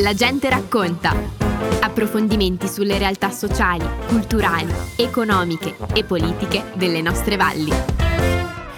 La gente racconta. Approfondimenti sulle realtà sociali, culturali, economiche e politiche delle nostre valli.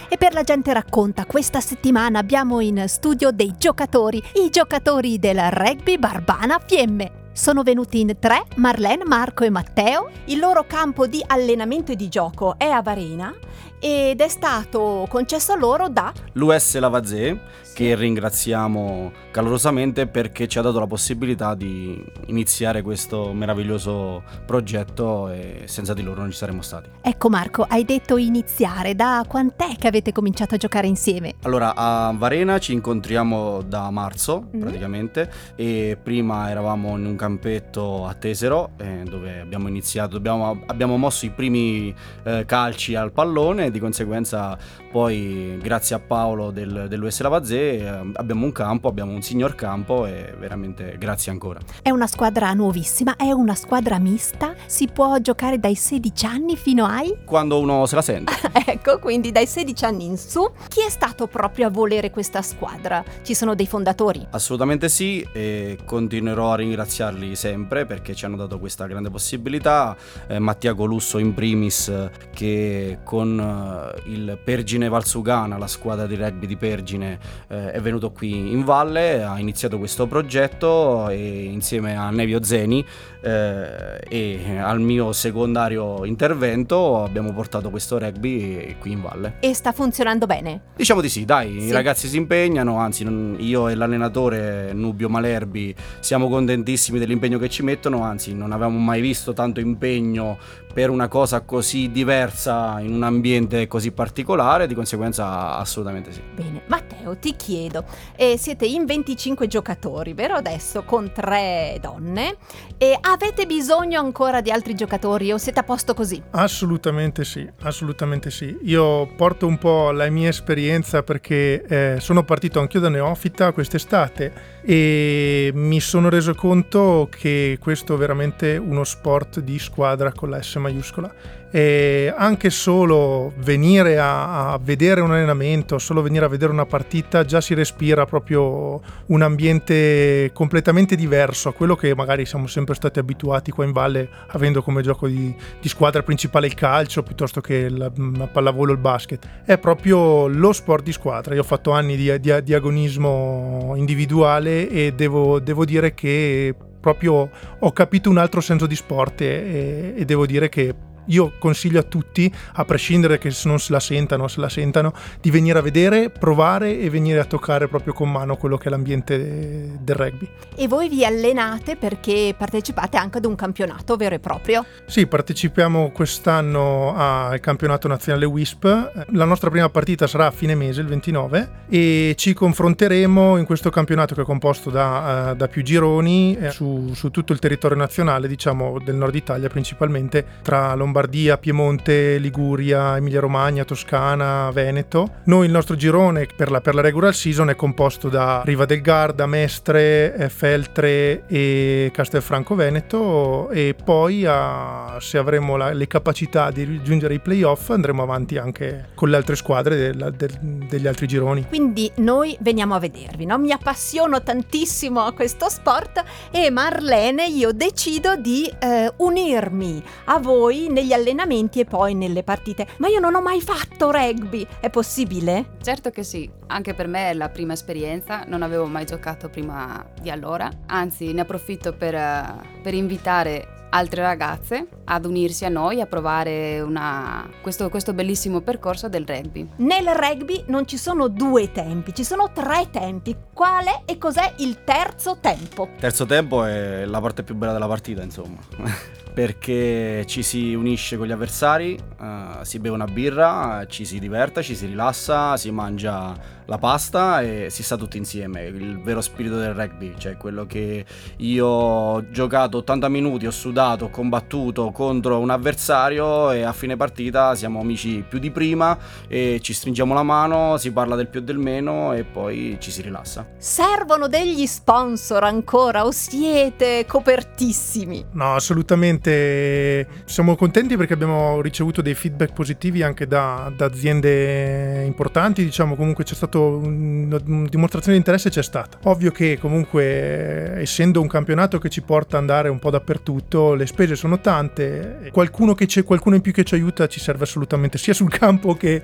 E per la gente racconta, questa settimana abbiamo in studio dei giocatori, i giocatori del rugby Barbana Fiemme. Sono venuti in tre, Marlene, Marco e Matteo. Il loro campo di allenamento e di gioco è a Varena ed è stato concesso a loro da l'US Lavazze, che ringraziamo calorosamente perché ci ha dato la possibilità di iniziare questo meraviglioso progetto e senza di loro non ci saremmo stati. Ecco Marco, hai detto iniziare, da quant'è che avete cominciato a giocare insieme? Allora, a Varena ci incontriamo da marzo mm-hmm. praticamente e prima eravamo in un campetto a Tesero eh, dove abbiamo iniziato, abbiamo, abbiamo mosso i primi eh, calci al pallone di conseguenza poi grazie a Paolo del, dell'US Lavazze eh, abbiamo un campo, abbiamo un signor campo e veramente grazie ancora. È una squadra nuovissima, è una squadra mista, si può giocare dai 16 anni fino ai... Quando uno se la sente. ecco, quindi dai 16 anni in su. Chi è stato proprio a volere questa squadra? Ci sono dei fondatori? Assolutamente sì e continuerò a ringraziarli sempre perché ci hanno dato questa grande possibilità. Eh, Mattia Colusso in primis che con eh, il Pergine Valsugana, la squadra di rugby di Pergine, eh, è venuto qui in valle, ha iniziato questo progetto e insieme a Nevio Zeni eh, e al mio secondario intervento abbiamo portato questo rugby qui in valle. E sta funzionando bene? Diciamo di sì, dai, sì. i ragazzi si impegnano, anzi non, io e l'allenatore Nubio Malerbi siamo contentissimi dell'impegno che ci mettono, anzi non avevamo mai visto tanto impegno per una cosa così diversa in un ambiente così particolare, di conseguenza assolutamente sì. Bene, Matteo ti chiedo, eh, siete in 25 giocatori, vero adesso, con tre donne, e avete bisogno ancora di altri giocatori o siete a posto così? Assolutamente sì, assolutamente sì. Io porto un po' la mia esperienza perché eh, sono partito anch'io da neofita quest'estate e mi sono reso conto che questo è veramente uno sport di squadra con la S maiuscola e anche solo venire a, a, vedere un allenamento, solo venire a vedere una partita, già si respira proprio un ambiente completamente diverso a quello che magari siamo sempre stati abituati qua in valle, avendo come gioco di, di squadra principale il calcio piuttosto che la, la pallavolo il basket. È proprio lo sport di squadra. Io ho fatto anni di, di, di agonismo individuale e devo, devo dire che proprio ho capito un altro senso di sport e, e devo dire che io consiglio a tutti, a prescindere che non se la sentano o se la sentano, di venire a vedere, provare e venire a toccare proprio con mano quello che è l'ambiente del rugby. E voi vi allenate perché partecipate anche ad un campionato vero e proprio? Sì, partecipiamo quest'anno al campionato nazionale WISP. La nostra prima partita sarà a fine mese, il 29, e ci confronteremo in questo campionato che è composto da, uh, da più gironi eh, su, su tutto il territorio nazionale, diciamo del nord Italia principalmente, tra Lombardia Lombardia, Piemonte, Liguria, Emilia Romagna, Toscana, Veneto. Noi il nostro girone per la, per la regular season è composto da Riva del Garda, Mestre, eh, Feltre e Castelfranco Veneto e poi a, se avremo la, le capacità di raggiungere i playoff andremo avanti anche con le altre squadre del, del, degli altri gironi. Quindi noi veniamo a vedervi, no? mi appassiono tantissimo a questo sport e Marlene io decido di eh, unirmi a voi negli negli allenamenti e poi nelle partite. Ma io non ho mai fatto rugby, è possibile? Certo che sì, anche per me è la prima esperienza, non avevo mai giocato prima di allora, anzi ne approfitto per, eh, per invitare altre ragazze ad unirsi a noi a provare una, questo, questo, bellissimo percorso del rugby. Nel rugby non ci sono due tempi, ci sono tre tempi. Quale e cos'è il terzo tempo? Il terzo tempo è la parte più bella della partita, insomma. perché ci si unisce con gli avversari, uh, si beve una birra, ci si diverte, ci si rilassa, si mangia la pasta e si sta tutti insieme, il vero spirito del rugby, cioè quello che io ho giocato 80 minuti, ho sudato, ho combattuto contro un avversario e a fine partita siamo amici più di prima e ci stringiamo la mano, si parla del più e del meno e poi ci si rilassa. Servono degli sponsor ancora o siete copertissimi? No, assolutamente siamo contenti perché abbiamo ricevuto dei feedback positivi anche da, da aziende importanti, diciamo comunque c'è stata una, una dimostrazione di interesse c'è stata. Ovvio che comunque essendo un campionato che ci porta ad andare un po' dappertutto, le spese sono tante, qualcuno, che c'è, qualcuno in più che ci aiuta ci serve assolutamente sia sul campo che,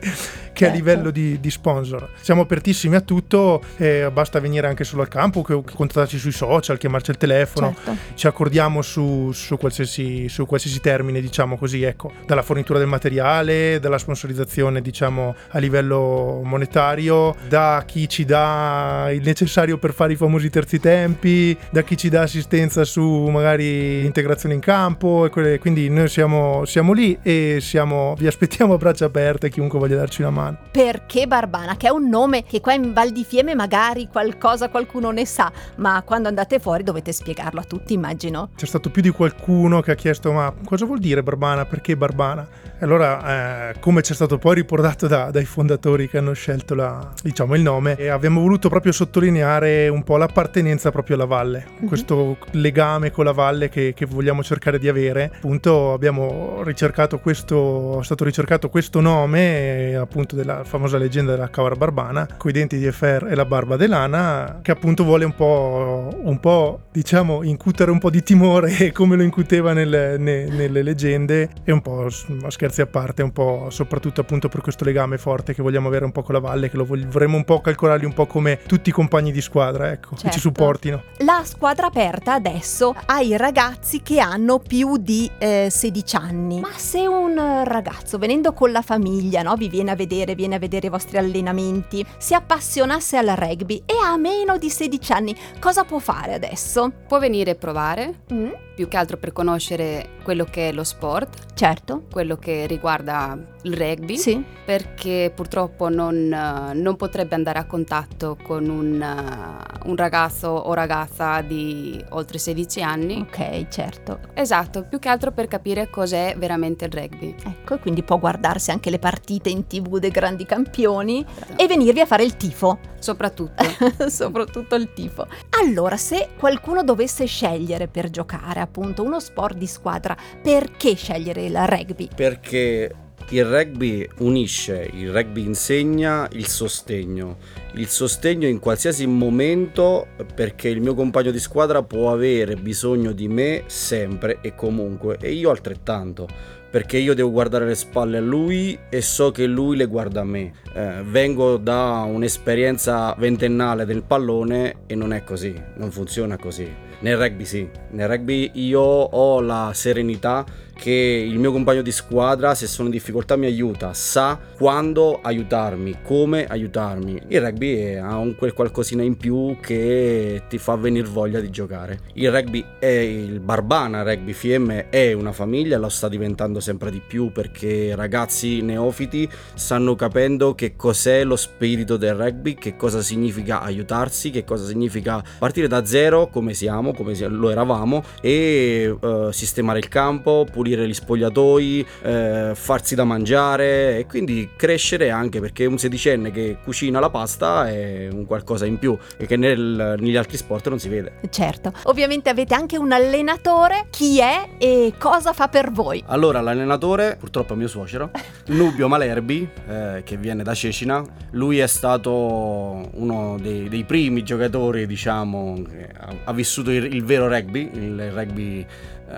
che certo. a livello di, di, sponsor. Siamo apertissimi a tutto, eh, basta venire anche solo al campo, che, che contattarci sui social, chiamarci al telefono, certo. ci accordiamo su, su, qualsiasi, su qualsiasi termine, diciamo così, ecco, dalla fornitura del materiale, dalla sponsorizzazione, diciamo, a livello monetario, da chi ci dà il necessario per fare i famosi terzi tempi, da chi ci dà assistenza su magari integrazione in campo, e quelle, quindi noi siamo, siamo lì e siamo, vi aspettiamo a braccia aperte chiunque voglia darci una mano. Perché Barbana, che è un nome che qua in Val di Fiemme magari qualcosa qualcuno ne sa, ma quando andate fuori dovete spiegarlo a tutti, immagino. C'è stato più di qualcuno che ha chiesto ma cosa vuol dire Barbana, perché Barbana? E allora, eh, come ci è stato poi riportato da, dai fondatori che hanno scelto la, diciamo, il nome, abbiamo voluto proprio sottolineare un po' l'appartenenza proprio alla valle, mm-hmm. questo legame con la valle che, che, vogliamo cercare di avere. Appunto abbiamo ricercato questo, è stato ricercato questo nome, appunto della famosa leggenda della Cavara Barbana, coi denti di Efer e la barba dell'Ana, che appunto vuole un po', un po' diciamo, incutere un po' di timore come lo incuteva nel, ne, nelle leggende e un po' scherzi a parte, un po' soprattutto appunto per questo legame forte che vogliamo avere un po' con la valle, che lo vorremmo un po' calcolarli un po' come tutti i compagni di squadra, ecco, certo. che ci certo. supportino. La squadra aperta adesso ai ragazzi che hanno più di eh, 16 anni. Ma se un ragazzo venendo con la famiglia, no, vi viene a vedere, viene a vedere i vostri allenamenti, si appassionasse al rugby e ha meno di 16 anni, cosa può fare adesso? Può venire a provare, mm? Più che altro per conoscere quello che è lo sport. Certo. Quello che riguarda il rugby. Sì. Perché purtroppo non, non potrebbe andare a contatto con un, un, ragazzo o ragazza di oltre 16 anni. Ok, certo. Esatto, più che altro per capire cos'è veramente il rugby. Ecco, quindi può guardarsi anche le partite in tv dei grandi campioni esatto. e venirvi a fare il tifo. Soprattutto. Soprattutto il tifo. Allora, se qualcuno dovesse scegliere per giocare appunto uno sport di squadra, perché scegliere il rugby? Perché il rugby unisce, il rugby insegna il sostegno, il sostegno in qualsiasi momento perché il mio compagno di squadra può avere bisogno di me sempre e comunque e io altrettanto perché io devo guardare le spalle a lui e so che lui le guarda a me. Eh, vengo da un'esperienza ventennale del pallone e non è così, non funziona così. Nel rugby sì, nel rugby io ho la serenità che il mio compagno di squadra, se sono in difficoltà, mi aiuta, sa quando aiutarmi, come aiutarmi. Il rugby ha un quel qualcosina in più che ti fa venire voglia di giocare. Il rugby è il Barbana Rugby FM è una famiglia, lo sta diventando sempre di più perché ragazzi neofiti stanno capendo che cos'è lo spirito del rugby, che cosa significa aiutarsi, che cosa significa partire da zero come siamo, come lo eravamo e uh, sistemare il campo, pulire pulire gli spogliatoi, eh, farsi da mangiare e quindi crescere anche perché un sedicenne che cucina la pasta è un qualcosa in più e che nel, negli altri sport non si vede. Certo, ovviamente avete anche un allenatore, chi è e cosa fa per voi? Allora l'allenatore, purtroppo è mio suocero, Nubio Malerbi, eh, che viene da Cecina, lui è stato uno dei, dei primi giocatori diciamo che ha, ha vissuto il, il vero rugby, il rugby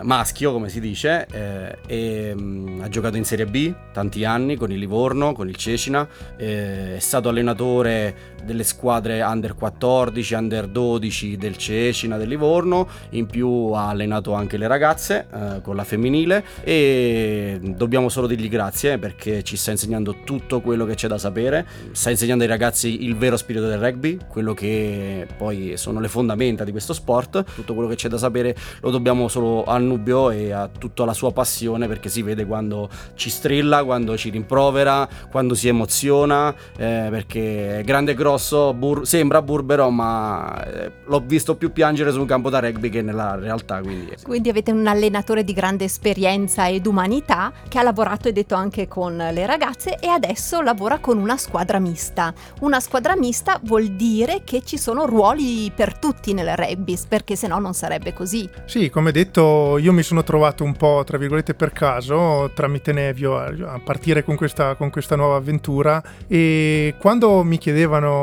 maschio, come si dice, eh, e mh, mm, ha giocato in Serie B tanti anni con il Livorno, con il Cecina, eh, è stato allenatore delle squadre under 14, under 12 del Cecina, del Livorno, in più ha allenato anche le ragazze eh, con la femminile e dobbiamo solo dirgli grazie perché ci sta insegnando tutto quello che c'è da sapere, sta insegnando ai ragazzi il vero spirito del rugby, quello che poi sono le fondamenta di questo sport, tutto quello che c'è da sapere lo dobbiamo solo a Nubio e a tutta la sua passione perché si vede quando ci strilla, quando ci rimprovera, quando si emoziona, eh, perché grande e grosso grosso, bur- sembra burbero, ma eh, l'ho visto più piangere su un campo da rugby che nella realtà. Quindi, quindi avete un allenatore di grande esperienza ed umanità che ha lavorato, e detto, anche con le ragazze e adesso lavora con una squadra mista. Una squadra mista vuol dire che ci sono ruoli per tutti nel rugby, perché se no non sarebbe così. Sì, come detto, io mi sono trovato un po', tra virgolette, per caso, tramite Nevio, a partire con questa, con questa nuova avventura e quando mi chiedevano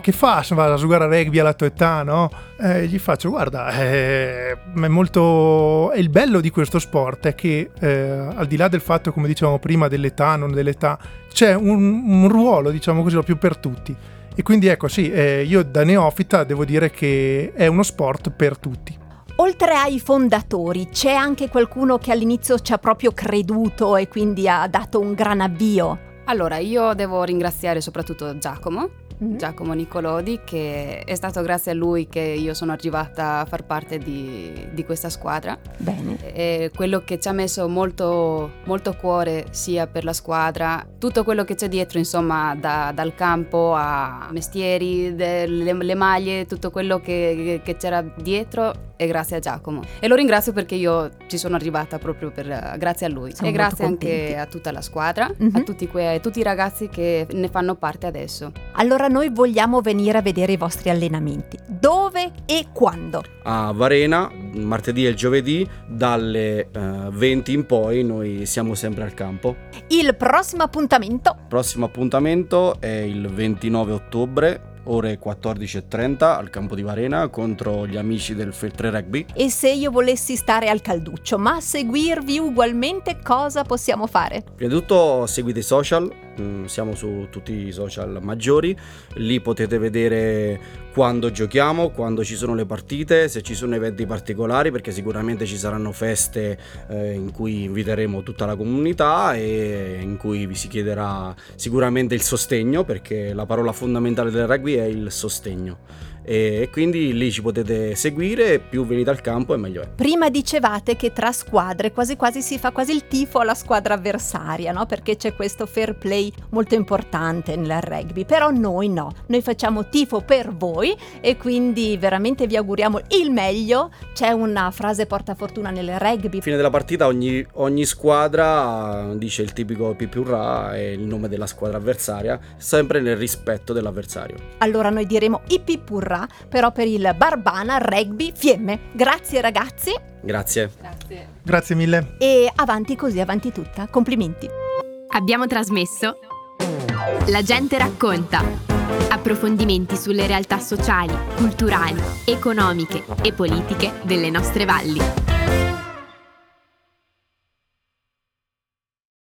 che fa se va a giocare a rugby alla tua età, no? Eh, gli faccio, guarda, eh, è molto... è il bello di questo sport è che eh, al di là del fatto, come dicevamo prima, dell'età, non dell'età, c'è un, un ruolo, diciamo così, più per tutti. E quindi ecco, sì, eh, io da neofita devo dire che è uno sport per tutti. Oltre ai fondatori, c'è anche qualcuno che all'inizio ci ha proprio creduto e quindi ha dato un gran avvio? Allora, io devo ringraziare soprattutto Giacomo, mm-hmm. Giacomo Nicolodi, che è stato grazie a lui che io sono arrivata a far parte di, di questa squadra. Bene. È quello che ci ha messo molto, molto cuore sia per la squadra, tutto quello che c'è dietro, insomma, da, dal campo a mestieri, le, le maglie, tutto quello che, che c'era dietro è grazie a Giacomo. E lo ringrazio perché io ci sono arrivata proprio per, grazie a lui. Siamo e grazie anche a tutta la squadra, mm-hmm. a tutti, que- tutti i ragazzi che ne fanno parte adesso. Allora noi vogliamo venire a vedere i vostri allenamenti. Dove e quando? A Varena, martedì e il giovedì, dalle uh, eh, 20 in poi noi siamo sempre al campo. Il prossimo appuntamento? Il prossimo appuntamento è il 29 ottobre ore 14.30 al campo di Varena contro gli amici del Feltre Rugby. E se io volessi stare al calduccio, ma seguirvi ugualmente, cosa possiamo fare? Prima di tutto seguite i social, siamo su tutti i social maggiori, lì potete vedere quando giochiamo, quando ci sono le partite, se ci sono eventi particolari, perché sicuramente ci saranno feste eh, in cui inviteremo tutta la comunità e in cui vi si chiederà sicuramente il sostegno, perché la parola fondamentale del rugby è il sostegno e quindi lì ci potete seguire, più venite al campo e meglio è. Prima dicevate che tra squadre quasi quasi si fa quasi il tifo alla squadra avversaria, no? Perché c'è questo fair play molto importante nel rugby, però noi no, noi facciamo tifo per voi e quindi veramente vi auguriamo il meglio. C'è una frase portafortuna nel rugby. Fine della partita ogni, ogni squadra dice il tipico pipurra e il nome della squadra avversaria, sempre nel rispetto dell'avversario. Allora noi diremo i pipurra però per il Barbana Rugby Fiemme. Grazie ragazzi. Grazie. Grazie. Grazie mille. E avanti così, avanti tutta. Complimenti. Abbiamo trasmesso La gente racconta. Approfondimenti sulle realtà sociali, culturali, economiche e politiche delle nostre valli.